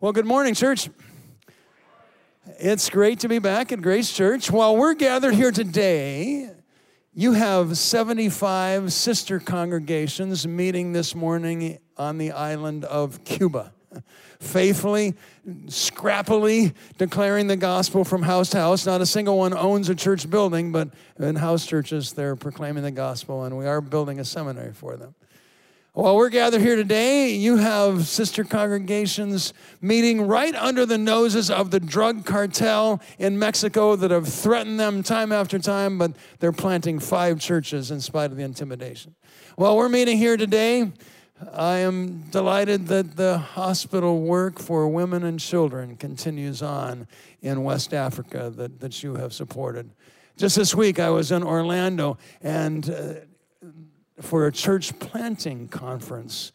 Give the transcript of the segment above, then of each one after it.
Well, good morning, church. It's great to be back at Grace Church. While we're gathered here today, you have 75 sister congregations meeting this morning on the island of Cuba, faithfully, scrappily declaring the gospel from house to house. Not a single one owns a church building, but in house churches, they're proclaiming the gospel, and we are building a seminary for them. While we're gathered here today, you have sister congregations meeting right under the noses of the drug cartel in Mexico that have threatened them time after time, but they're planting five churches in spite of the intimidation. While we're meeting here today, I am delighted that the hospital work for women and children continues on in West Africa that, that you have supported. Just this week, I was in Orlando, and uh, for a church planting conference.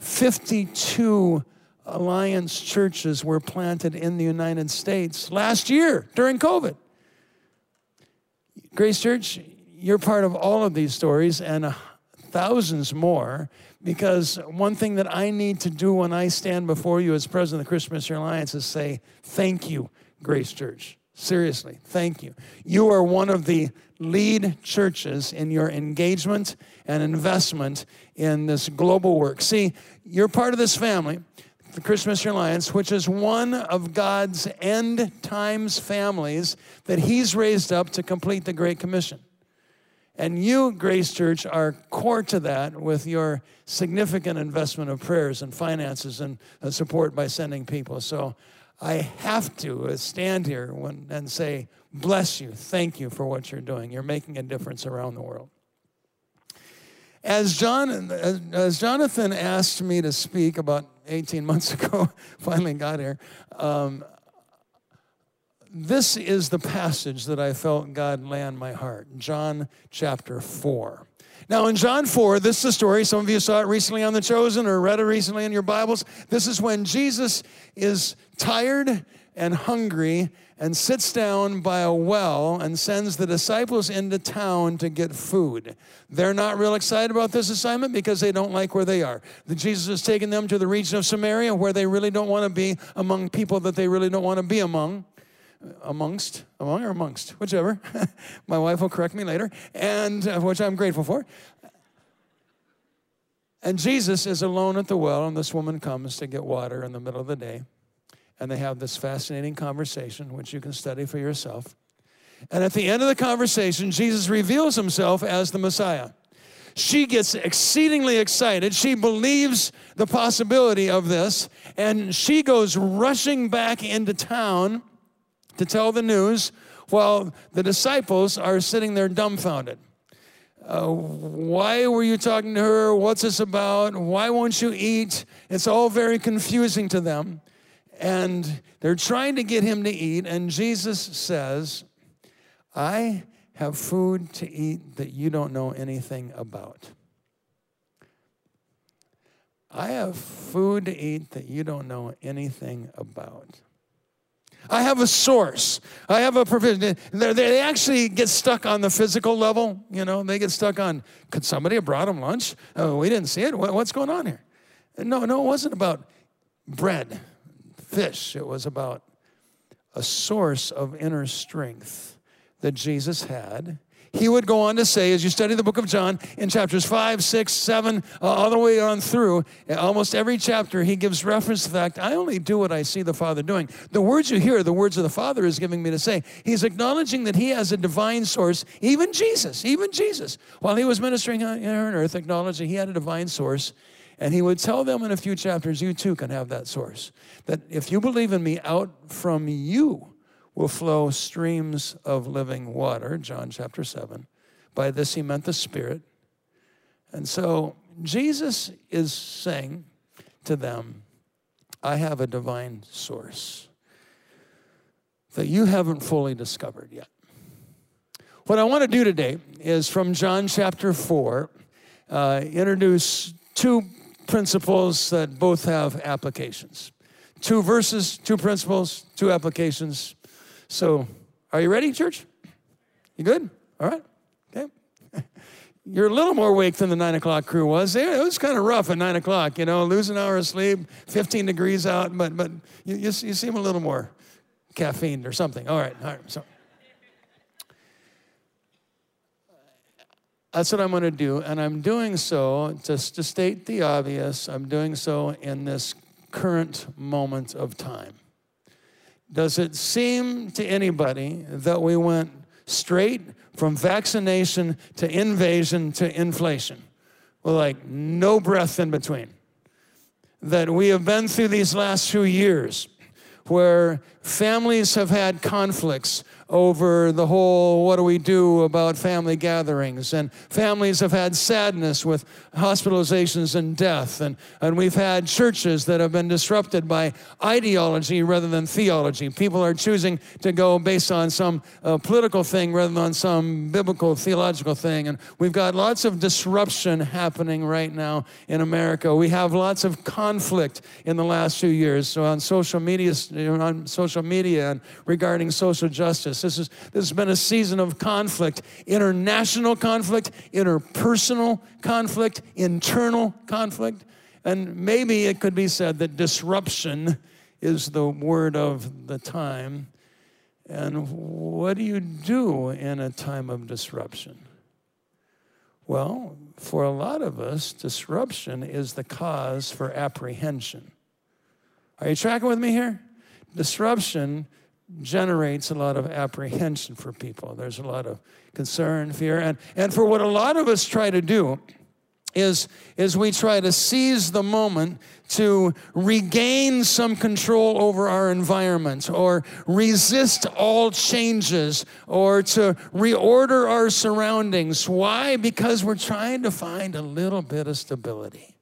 52 Alliance churches were planted in the United States last year during COVID. Grace Church, you're part of all of these stories and thousands more because one thing that I need to do when I stand before you as president of the Christian Alliance is say, Thank you, Grace Church. Seriously, thank you. You are one of the lead churches in your engagement and investment in this global work. See, you're part of this family, the Christian Alliance, which is one of God's end times families that He's raised up to complete the Great Commission. And you, Grace Church, are core to that with your significant investment of prayers and finances and uh, support by sending people. So I have to uh, stand here and say, bless you, thank you for what you're doing. You're making a difference around the world. As, John, as Jonathan asked me to speak about 18 months ago, finally got here, um, this is the passage that I felt God land my heart. John chapter 4. Now, in John 4, this is the story. Some of you saw it recently on The Chosen or read it recently in your Bibles. This is when Jesus is tired and hungry and sits down by a well and sends the disciples into town to get food. They're not real excited about this assignment because they don't like where they are. Jesus is taking them to the region of Samaria where they really don't want to be among people that they really don't want to be among amongst, among or amongst, whichever. My wife will correct me later, and uh, which I'm grateful for. And Jesus is alone at the well, and this woman comes to get water in the middle of the day. And they have this fascinating conversation, which you can study for yourself. And at the end of the conversation, Jesus reveals himself as the Messiah. She gets exceedingly excited. She believes the possibility of this, and she goes rushing back into town to tell the news while the disciples are sitting there dumbfounded. Uh, why were you talking to her? What's this about? Why won't you eat? It's all very confusing to them. And they're trying to get him to eat. And Jesus says, I have food to eat that you don't know anything about. I have food to eat that you don't know anything about. I have a source. I have a provision. They actually get stuck on the physical level. You know, they get stuck on, could somebody have brought them lunch? Oh, we didn't see it. What's going on here? No, no, it wasn't about bread, fish. It was about a source of inner strength that Jesus had he would go on to say, as you study the book of John, in chapters 5, 6, 7, uh, all the way on through, almost every chapter, he gives reference to the fact, I only do what I see the Father doing. The words you hear, the words of the Father is giving me to say. He's acknowledging that he has a divine source, even Jesus, even Jesus, while he was ministering on earth, acknowledging he had a divine source. And he would tell them in a few chapters, you too can have that source. That if you believe in me, out from you will flow streams of living water, John chapter 7. By this he meant the Spirit. And so Jesus is saying to them, I have a divine source that you haven't fully discovered yet. What I want to do today is from John chapter 4, uh, introduce two principles that both have applications. Two verses, two principles, two applications. So, are you ready, church? You good? All right. Okay. you're a little more awake than the nine o'clock crew was. It was kind of rough at nine o'clock, you know, lose an hour of sleep, 15 degrees out, but, but you, you, you seem a little more caffeine or something. All right, all right. So. That's what I'm going to do, and I'm doing so, just to state the obvious, I'm doing so in this current moment of time. Does it seem to anybody that we went straight from vaccination to invasion to inflation, with like no breath in between. That we have been through these last few years where families have had conflicts over the whole what do we do about family gatherings. And families have had sadness with hospitalizations and death. And, and we've had churches that have been disrupted by ideology rather than theology. People are choosing to go based on some uh, political thing rather than some biblical theological thing. And we've got lots of disruption happening right now in America. We have lots of conflict in the last few years. So on social media, on social media and regarding social justice. This, is, this has been a season of conflict international conflict, interpersonal conflict, internal conflict. And maybe it could be said that disruption is the word of the time. And what do you do in a time of disruption? Well, for a lot of us, disruption is the cause for apprehension. Are you tracking with me here? Disruption generates a lot of apprehension for people. There's a lot of concern, fear, and, and for what a lot of us try to do is, is we try to seize the moment to regain some control over our environment or resist all changes or to reorder our surroundings. Why? Because we're trying to find a little bit of stability.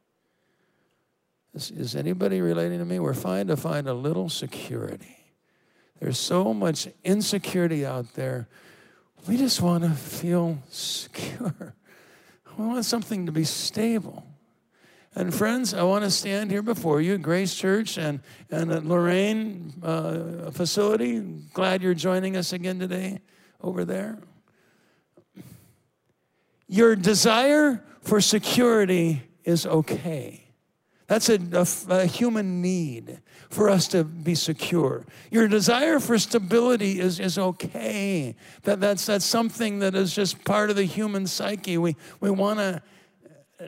Is, is anybody relating to me? We're trying to find a little security. There's so much insecurity out there. We just want to feel secure. We want something to be stable. And friends, I want to stand here before you, Grace Church and, and at Lorain uh, facility. Glad you're joining us again today over there. Your desire for security is okay. That's a, a, a, human need for us to be secure. Your desire for stability is, is okay. That, that's, that's something that is just part of the human psyche. We, we want to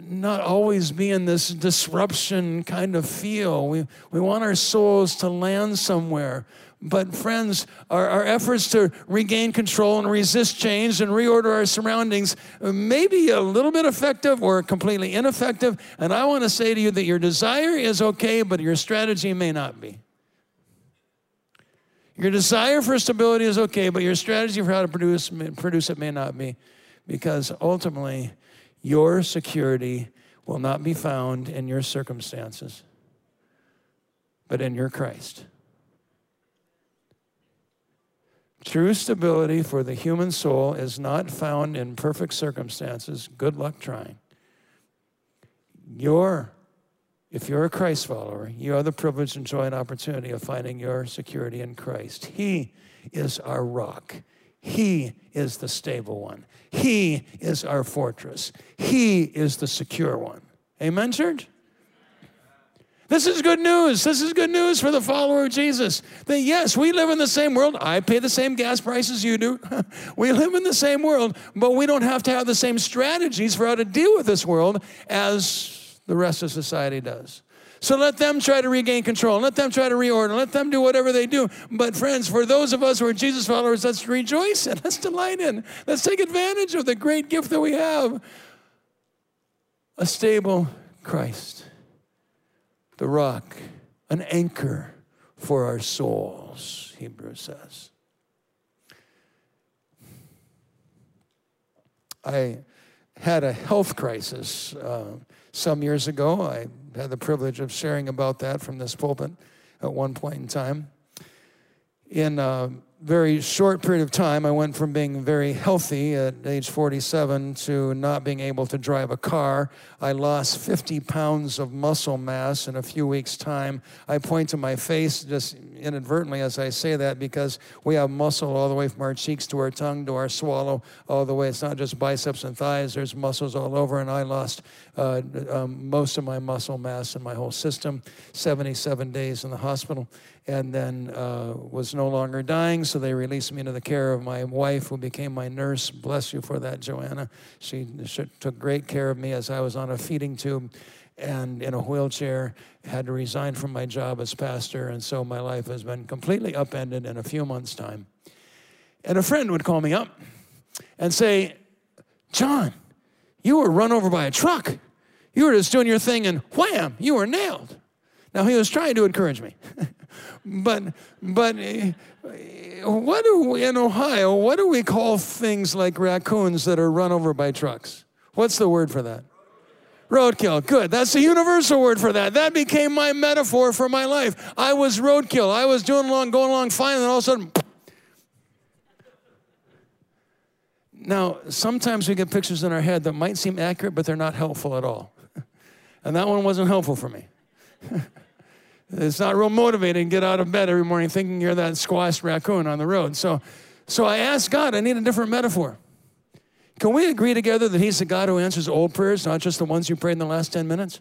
not always be in this disruption kind of feel. We, we want our souls to land somewhere. But, friends, our, our efforts to regain control and resist change and reorder our surroundings may be a little bit effective or completely ineffective. And I want to say to you that your desire is okay, but your strategy may not be. Your desire for stability is okay, but your strategy for how to produce, produce it may not be. Because ultimately, your security will not be found in your circumstances, but in your Christ. True stability for the human soul is not found in perfect circumstances. Good luck trying. Your, if you're a Christ follower, you have the privilege and joy and opportunity of finding your security in Christ. He is our rock. He is the stable one. He is our fortress. He is the secure one. Amen, church? This is good news. This is good news for the follower of Jesus. That yes, we live in the same world. I pay the same gas prices you do. we live in the same world, but we don't have to have the same strategies for how to deal with this world as the rest of society does. So let them try to regain control. Let them try to reorder. Let them do whatever they do. But friends, for those of us who are Jesus followers, let's rejoice in. Let's delight in. Let's take advantage of the great gift that we have a stable Christ the rock, an anchor for our souls, Hebrews says. I had a health crisis uh, some years ago. I had the privilege of sharing about that from this pulpit at one point in time. In uh, very short period of time, I went from being very healthy at age 47 to not being able to drive a car. I lost 50 pounds of muscle mass in a few weeks' time. I point to my face just inadvertently as I say that because we have muscle all the way from our cheeks to our tongue to our swallow, all the way. It's not just biceps and thighs, there's muscles all over, and I lost uh, um, most of my muscle mass in my whole system. 77 days in the hospital and then uh, was no longer dying, so they released me into the care of my wife, who became my nurse. Bless you for that, Joanna. She, she took great care of me as I was on a feeding tube and in a wheelchair, had to resign from my job as pastor, and so my life has been completely upended in a few months' time. And a friend would call me up and say, John, you were run over by a truck. You were just doing your thing, and wham, you were nailed. Now, he was trying to encourage me. but but what do we in Ohio? What do we call things like raccoons that are run over by trucks? What's the word for that? Roadkill. Good. That's the universal word for that. That became my metaphor for my life. I was roadkill. I was doing along, going along fine, and then all of a sudden. Now, sometimes we get pictures in our head that might seem accurate, but they're not helpful at all. And that one wasn't helpful for me. It's not real motivating to get out of bed every morning thinking you're that squashed raccoon on the road. So, so I asked God, I need a different metaphor. Can we agree together that He's the God who answers old prayers, not just the ones you prayed in the last 10 minutes?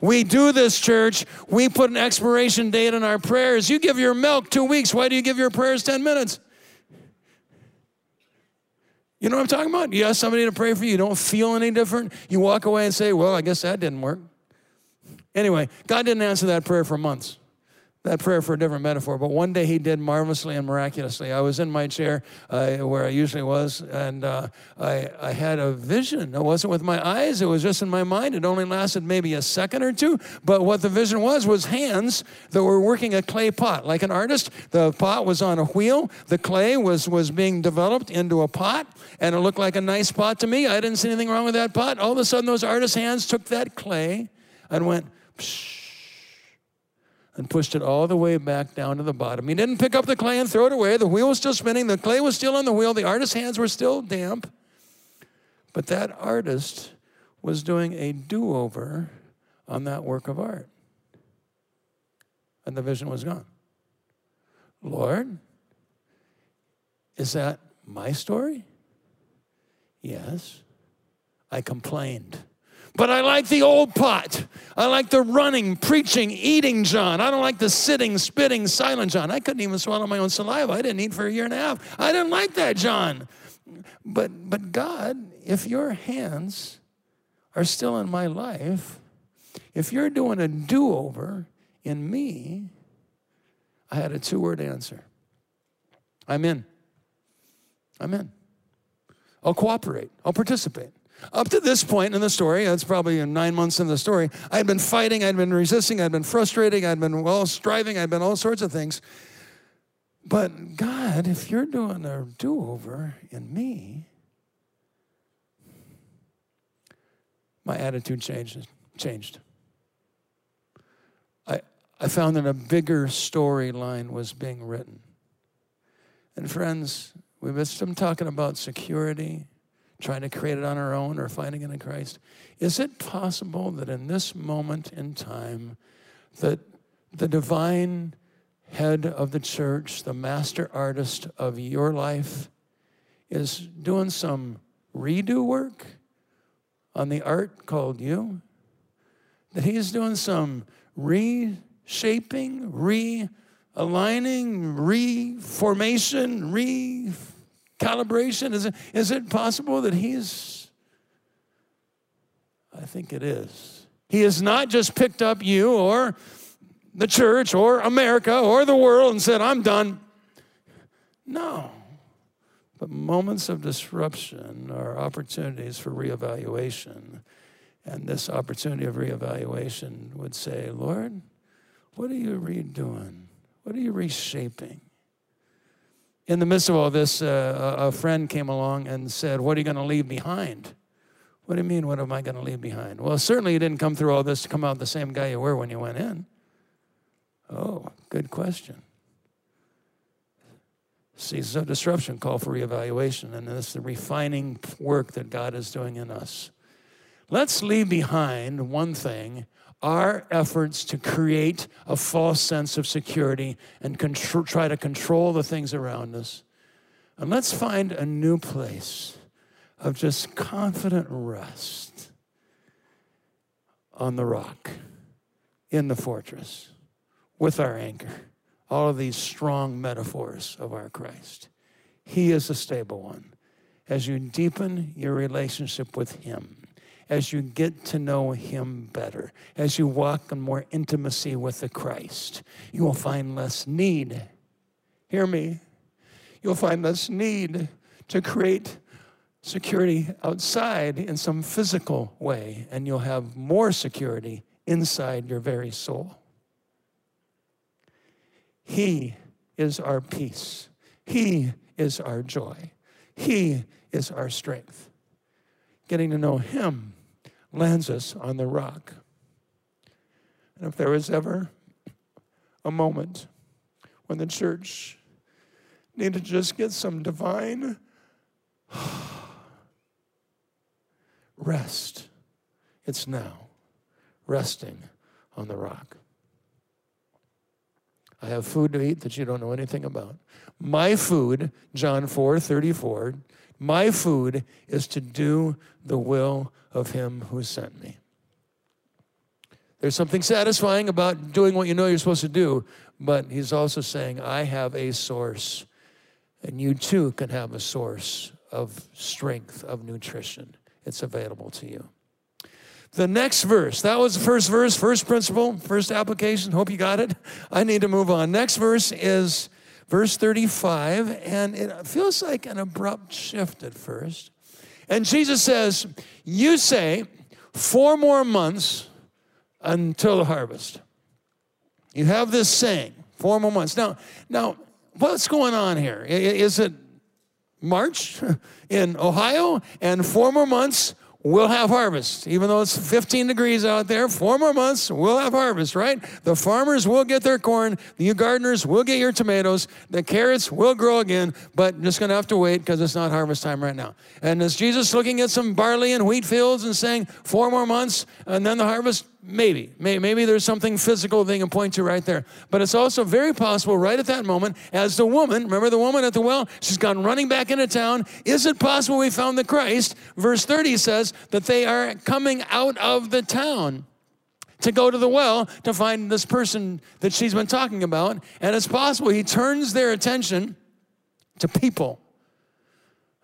We do this, church. We put an expiration date on our prayers. You give your milk two weeks. Why do you give your prayers 10 minutes? You know what I'm talking about? You ask somebody to pray for you, you don't feel any different. You walk away and say, Well, I guess that didn't work. Anyway, God didn't answer that prayer for months. That prayer for a different metaphor, but one day he did marvelously and miraculously. I was in my chair uh, where I usually was, and uh, I, I had a vision. It wasn't with my eyes, it was just in my mind. It only lasted maybe a second or two, but what the vision was was hands that were working a clay pot. Like an artist, the pot was on a wheel, the clay was, was being developed into a pot, and it looked like a nice pot to me. I didn't see anything wrong with that pot. All of a sudden, those artist hands took that clay and went, and pushed it all the way back down to the bottom. He didn't pick up the clay and throw it away. The wheel was still spinning. The clay was still on the wheel. The artist's hands were still damp. But that artist was doing a do over on that work of art. And the vision was gone. Lord, is that my story? Yes. I complained. But I like the old pot. I like the running, preaching, eating John. I don't like the sitting, spitting, silent John. I couldn't even swallow my own saliva. I didn't eat for a year and a half. I didn't like that John. But but God, if your hands are still in my life, if you're doing a do-over in me, I had a two-word answer. I'm in. I'm in. I'll cooperate. I'll participate. Up to this point in the story, that's probably nine months in the story, I had been fighting, I'd been resisting, I'd been frustrating, I'd been well striving, I'd been all sorts of things. But God, if you're doing a do over in me, my attitude changed. changed. I, I found that a bigger storyline was being written. And friends, we've been talking about security trying to create it on our own or finding it in Christ. Is it possible that in this moment in time, that the divine head of the church, the master artist of your life, is doing some redo work on the art called you? That he's doing some reshaping, realigning, reformation, re calibration? Is it, is it possible that he's, I think it is. He has not just picked up you or the church or America or the world and said, I'm done. No. But moments of disruption are opportunities for reevaluation. And this opportunity of reevaluation would say, Lord, what are you redoing? What are you reshaping? In the midst of all this, uh, a friend came along and said, What are you going to leave behind? What do you mean, what am I going to leave behind? Well, certainly you didn't come through all this to come out the same guy you were when you went in. Oh, good question. Seasons of disruption call for reevaluation, and is the refining work that God is doing in us. Let's leave behind one thing our efforts to create a false sense of security and contr- try to control the things around us. And let's find a new place of just confident rest on the rock, in the fortress, with our anchor. All of these strong metaphors of our Christ. He is a stable one. As you deepen your relationship with Him, as you get to know Him better, as you walk in more intimacy with the Christ, you will find less need. Hear me. You'll find less need to create security outside in some physical way, and you'll have more security inside your very soul. He is our peace. He is our joy. He is our strength. Getting to know Him lands us on the rock. And if there was ever a moment when the church needed to just get some divine rest, it's now, resting on the rock. I have food to eat that you don't know anything about. My food, John 4 34, my food is to do the will of him who sent me. There's something satisfying about doing what you know you're supposed to do, but he's also saying, I have a source, and you too can have a source of strength, of nutrition. It's available to you. The next verse, that was the first verse, first principle, first application. Hope you got it. I need to move on. Next verse is verse 35, and it feels like an abrupt shift at first. And Jesus says, You say, four more months until the harvest. You have this saying, four more months. Now, now, what's going on here? Is it March in Ohio and four more months we'll have harvest. Even though it's 15 degrees out there, four more months, we'll have harvest, right? The farmers will get their corn, you gardeners will get your tomatoes, the carrots will grow again, but just gonna have to wait because it's not harvest time right now. And is Jesus looking at some barley and wheat fields and saying, four more months and then the harvest? Maybe. Maybe there's something physical they can point to right there. But it's also very possible right at that moment, as the woman, remember the woman at the well? She's gone running back into town. Is it possible we found the Christ? Verse 30 says that they are coming out of the town to go to the well to find this person that she's been talking about. And it's possible he turns their attention to people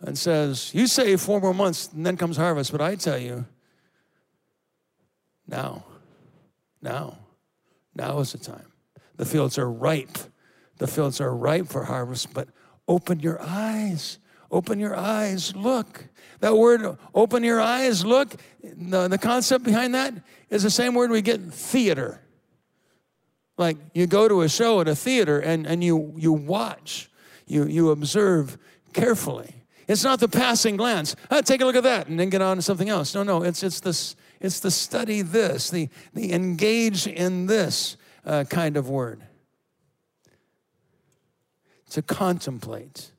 and says, You say four more months and then comes harvest, but I tell you, now, now, now is the time. The fields are ripe. The fields are ripe for harvest, but open your eyes. Open your eyes. Look. That word, open your eyes, look, the, the concept behind that is the same word we get theater. Like you go to a show at a theater and, and you, you watch, you, you observe carefully. It's not the passing glance. Oh, take a look at that and then get on to something else. No, no, it's, it's this it's the study this, the, the engage in this uh, kind of word. To contemplate,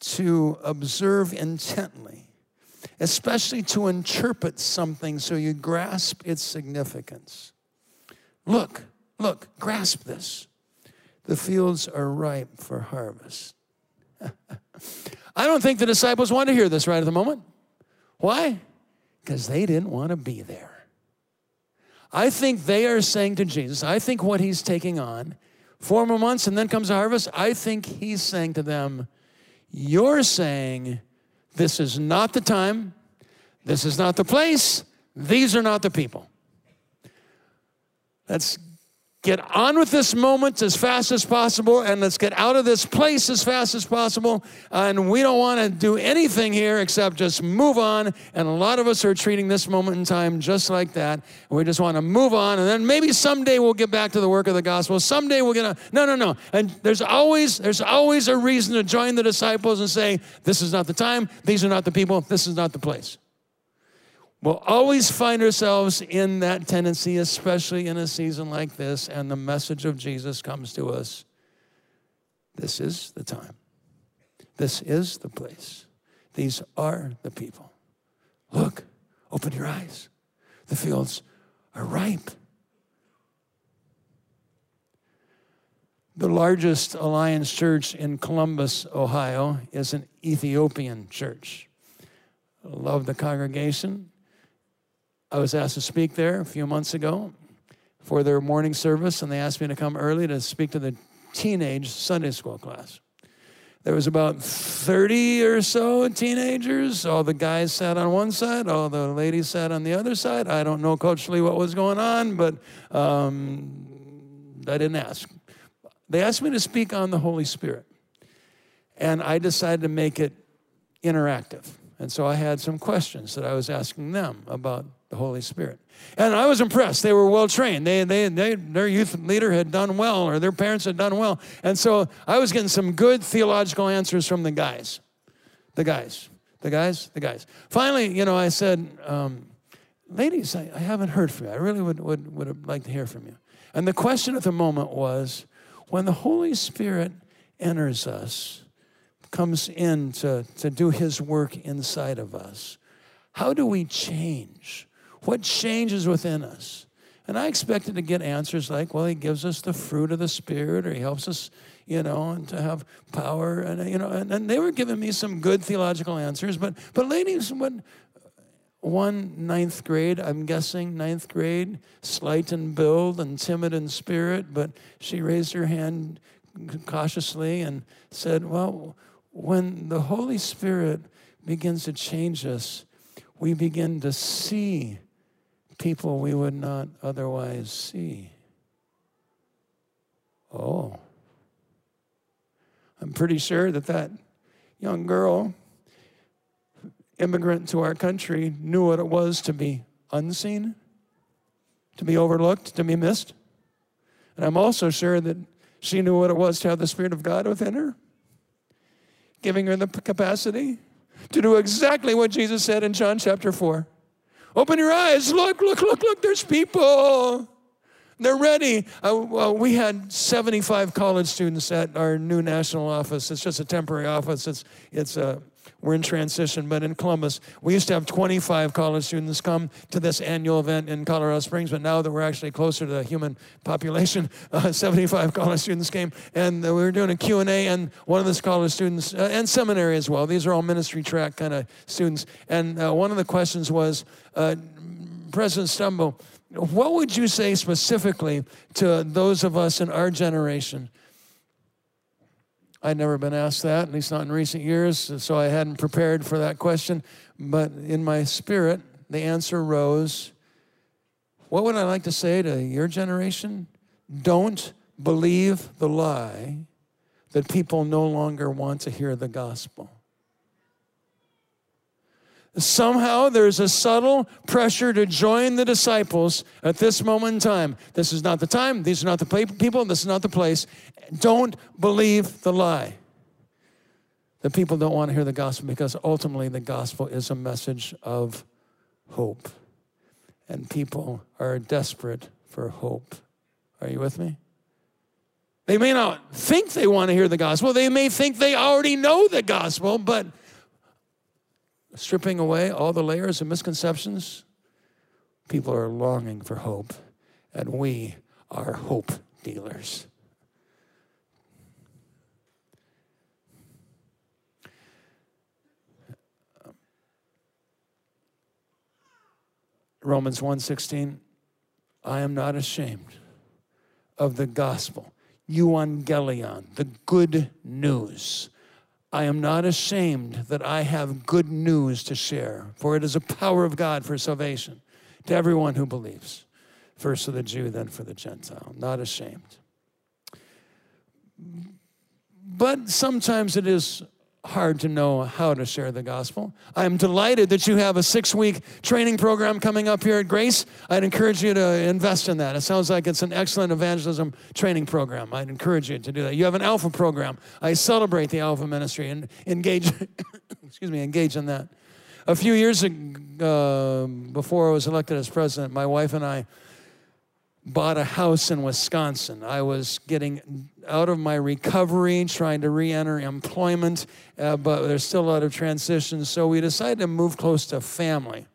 to observe intently, especially to interpret something so you grasp its significance. Look, look, grasp this. The fields are ripe for harvest. I don't think the disciples want to hear this right at the moment. Why? Because they didn't want to be there. I think they are saying to Jesus, I think what he's taking on, four more months and then comes the harvest, I think he's saying to them, You're saying this is not the time, this is not the place, these are not the people. Let's get on with this moment as fast as possible and let's get out of this place as fast as possible. Uh, and we don't want to do anything here except just move on. And a lot of us are treating this moment in time just like that. And we just want to move on. And then maybe someday we'll get back to the work of the gospel. Someday we'll get a, no, no, no. And there's always, there's always a reason to join the disciples and say, this is not the time. These are not the people. This is not the place. We'll always find ourselves in that tendency, especially in a season like this, and the message of Jesus comes to us. This is the time. This is the place. These are the people. Look, open your eyes. The fields are ripe. The largest Alliance church in Columbus, Ohio, is an Ethiopian church. Love the congregation. I was asked to speak there a few months ago for their morning service, and they asked me to come early to speak to the teenage Sunday school class. There was about 30 or so teenagers. All the guys sat on one side, all the ladies sat on the other side. I don't know culturally what was going on, but um, I didn't ask. They asked me to speak on the Holy Spirit, and I decided to make it interactive. And so I had some questions that I was asking them about the Holy Spirit. And I was impressed. They were well trained. They, they, they, their youth leader had done well, or their parents had done well. And so I was getting some good theological answers from the guys. The guys. The guys. The guys. Finally, you know, I said, um, ladies, I, I, haven't heard from you. I really would, would, would like to hear from you. And the question at the moment was when the Holy Spirit enters us, comes in to, to do his work inside of us, how do we change? What changes within us? And I expected to get answers like, well, he gives us the fruit of the Spirit, or he helps us, you know, and to have power. And, you know, and, and they were giving me some good theological answers. But, but ladies, what, one ninth grade, I'm guessing ninth grade, slight in build and timid in spirit, but she raised her hand cautiously and said, Well, when the Holy Spirit begins to change us, we begin to see people we would not otherwise see. Oh. I'm pretty sure that that young girl, immigrant to our country, knew what it was to be unseen, to be overlooked, to be missed. And I'm also sure that she knew what it was to have the Spirit of God within her giving her the capacity to do exactly what Jesus said in John chapter 4. Open your eyes. Look, look, look, look. There's people. They're ready. Uh, well, we had 75 college students at our new national office. It's just a temporary office. It's, it's a we're in transition, but in Columbus, we used to have 25 college students come to this annual event in Colorado Springs, but now that we're actually closer to the human population, uh, 75 college students came, and uh, we were doing a Q&A, and one of the college students, uh, and seminary as well, these are all ministry track kind of students, and uh, one of the questions was, uh, President Stumbo, what would you say specifically to those of us in our generation I'd never been asked that, at least not in recent years, so I hadn't prepared for that question. But in my spirit, the answer rose What would I like to say to your generation? Don't believe the lie that people no longer want to hear the gospel. Somehow there's a subtle pressure to join the disciples at this moment in time. This is not the time, these are not the people, this is not the place. Don't believe the lie. The people don't want to hear the gospel because ultimately the gospel is a message of hope. And people are desperate for hope. Are you with me? They may not think they want to hear the gospel. They may think they already know the gospel, but stripping away all the layers of misconceptions, people are longing for hope, and we are hope dealers. Romans 1:16 I am not ashamed of the gospel. Euangelion the good news I am not ashamed that I have good news to share, for it is a power of God for salvation to everyone who believes, first for the Jew, then for the Gentile. Not ashamed. But sometimes it is hard to know how to share the gospel. I'm delighted that you have a six week training program coming up here at Grace. I'd encourage you to invest in that. It sounds like it's an excellent evangelism training program. I'd encourage you to do that. You have an Alpha program. I celebrate the Alpha ministry and engage, excuse me, engage in that. A few years ago, uh, before I was elected as president, my wife and I bought a house in Wisconsin. I was getting out of my recovery, trying to re enter employment, uh, but there's still a lot of transitions. So we decided to move close to family,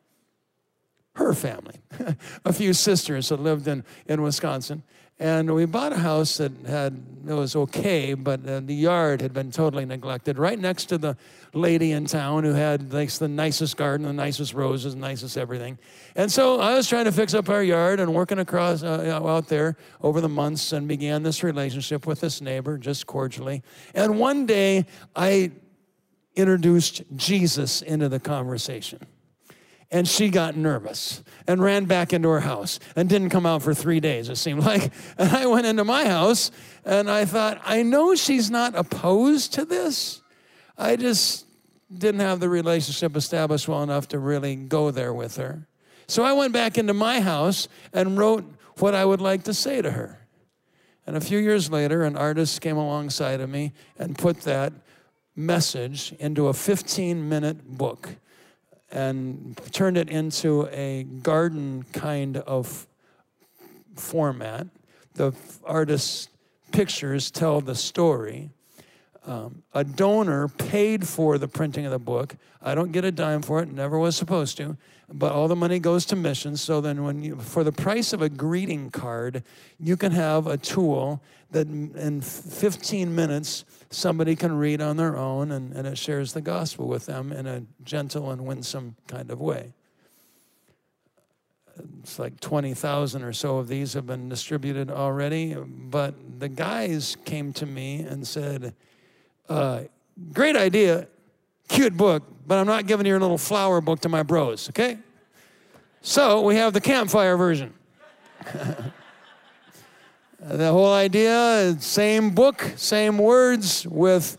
her family, a few sisters that lived in, in Wisconsin. And we bought a house that had it was okay, but uh, the yard had been totally neglected. Right next to the lady in town who had like the nicest garden, the nicest roses, the nicest everything. And so I was trying to fix up our yard and working across uh, out there over the months and began this relationship with this neighbor just cordially. And one day I introduced Jesus into the conversation and she got nervous and ran back into her house and didn't come out for three days, it seemed like. And I went into my house and I thought, I know she's not opposed to this. I just didn't have the relationship established well enough to really go there with her. So I went back into my house and wrote what I would like to say to her. And a few years later, an artist came alongside of me and put that message into a 15 minute book and turned it into a garden kind of format. The artist's pictures tell the story. Um, a donor paid for the printing of the book. I don't get a dime for it, never was supposed to, but all the money goes to missions. So then, when you, for the price of a greeting card, you can have a tool that in 15 minutes somebody can read on their own and, and it shares the gospel with them in a gentle and winsome kind of way. It's like 20,000 or so of these have been distributed already. But the guys came to me and said, uh, Great idea, cute book, but I'm not giving your little flower book to my bros, okay? So we have the campfire version. The whole idea, same book, same words, with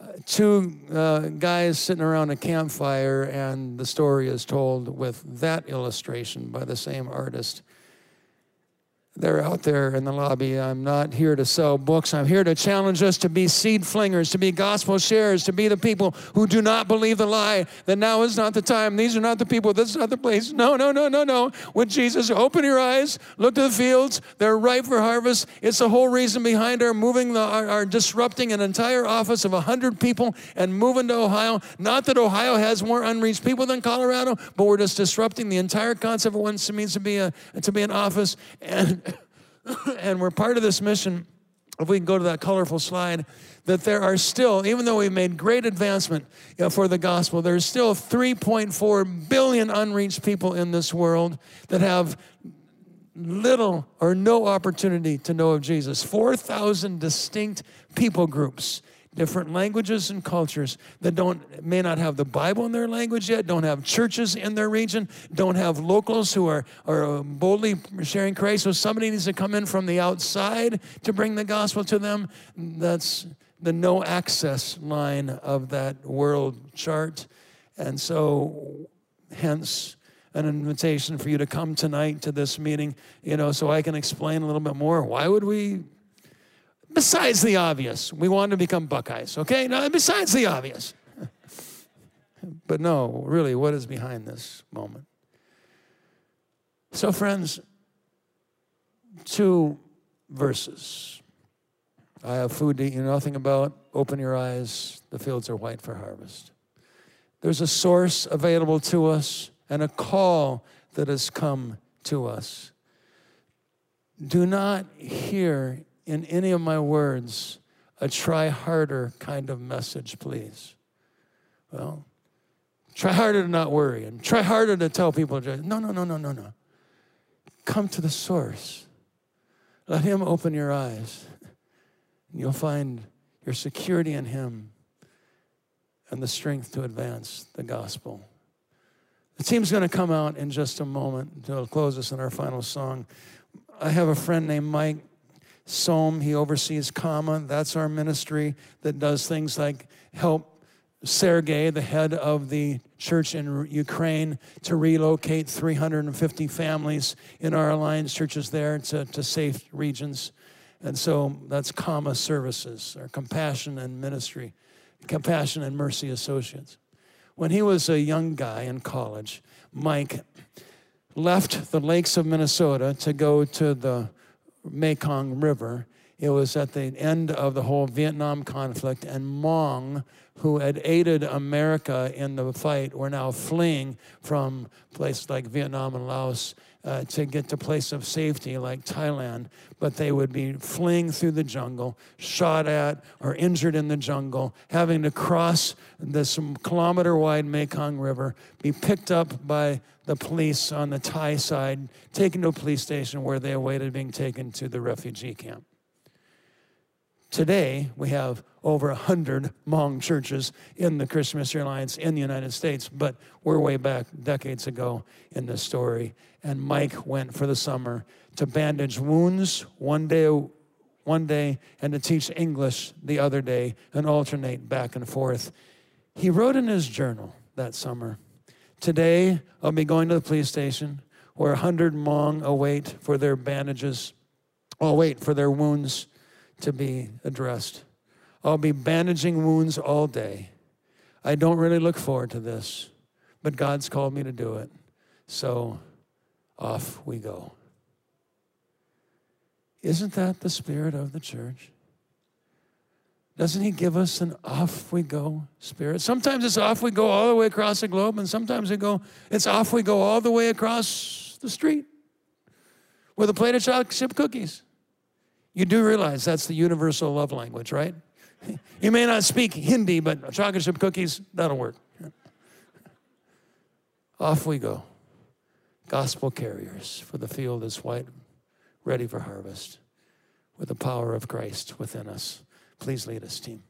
uh, two uh, guys sitting around a campfire, and the story is told with that illustration by the same artist. They're out there in the lobby. I'm not here to sell books. I'm here to challenge us to be seed flingers, to be gospel sharers, to be the people who do not believe the lie that now is not the time. These are not the people. This is not the place. No, no, no, no, no. With Jesus, open your eyes, look to the fields. They're ripe for harvest. It's the whole reason behind our moving, the, our, our disrupting an entire office of 100 people and moving to Ohio. Not that Ohio has more unreached people than Colorado, but we're just disrupting the entire concept of what it means to be, a, to be an office. And and we're part of this mission. If we can go to that colorful slide, that there are still, even though we've made great advancement you know, for the gospel, there's still 3.4 billion unreached people in this world that have little or no opportunity to know of Jesus. 4,000 distinct people groups different languages and cultures that don't may not have the bible in their language yet don't have churches in their region don't have locals who are, are um, boldly sharing christ. So somebody needs to come in from the outside to bring the gospel to them that's the no access line of that world chart. And so hence an invitation for you to come tonight to this meeting you know so i can explain a little bit more. Why would we Besides the obvious, we want to become Buckeyes, okay? Now, besides the obvious. but no, really, what is behind this moment? So, friends, two verses. I have food to eat you know nothing about. Open your eyes. The fields are white for harvest. There's a source available to us and a call that has come to us. Do not hear in any of my words a try harder kind of message, please. Well, try harder to not worry and try harder to tell people. No, no, no, no, no, no. Come to the source. Let Him open your eyes. And you'll find your security in Him and the strength to advance the gospel. The team's going to come out in just a moment to close us in our final song. I have a friend named Mike Sohm, he oversees CAMA. That's our ministry that does things like help Sergei, the head of the church in Ukraine, to relocate 350 families in our alliance churches there to, to safe regions. And so that's CAMA Services, our compassion and ministry, compassion and mercy associates. When he was a young guy in college, Mike left the lakes of Minnesota to go to the Mekong River. It was at the end of the whole Vietnam conflict, and Hmong, who had aided America in the fight, were now fleeing from places like Vietnam and Laos uh, to get to place of safety like Thailand, but they would be fleeing through the jungle, shot at or injured in the jungle, having to cross this kilometer wide Mekong River, be picked up by the police on the Thai side, taken to a police station where they awaited being taken to the refugee camp. Today, we have over 100 Hmong churches in the Christian Missionary Alliance in the United States, but we're way back decades ago in this story. And Mike went for the summer to bandage wounds one day, one day and to teach English the other day and alternate back and forth. He wrote in his journal that summer Today, I'll be going to the police station where 100 Hmong await for their bandages, I'll wait for their wounds to be addressed. I'll be bandaging wounds all day. I don't really look forward to this, but God's called me to do it. So off we go. Isn't that the spirit of the church? Doesn't He give us an off we go spirit? Sometimes it's off we go all the way across the globe, and sometimes we go, it's off we go all the way across the street with a plate of chocolate chip cookies. You do realize that's the universal love language, right? You may not speak Hindi, but chocolate chip cookies, that'll work. Off we go. Gospel carriers, for the field is white, ready for harvest, with the power of Christ within us. Please lead us, team.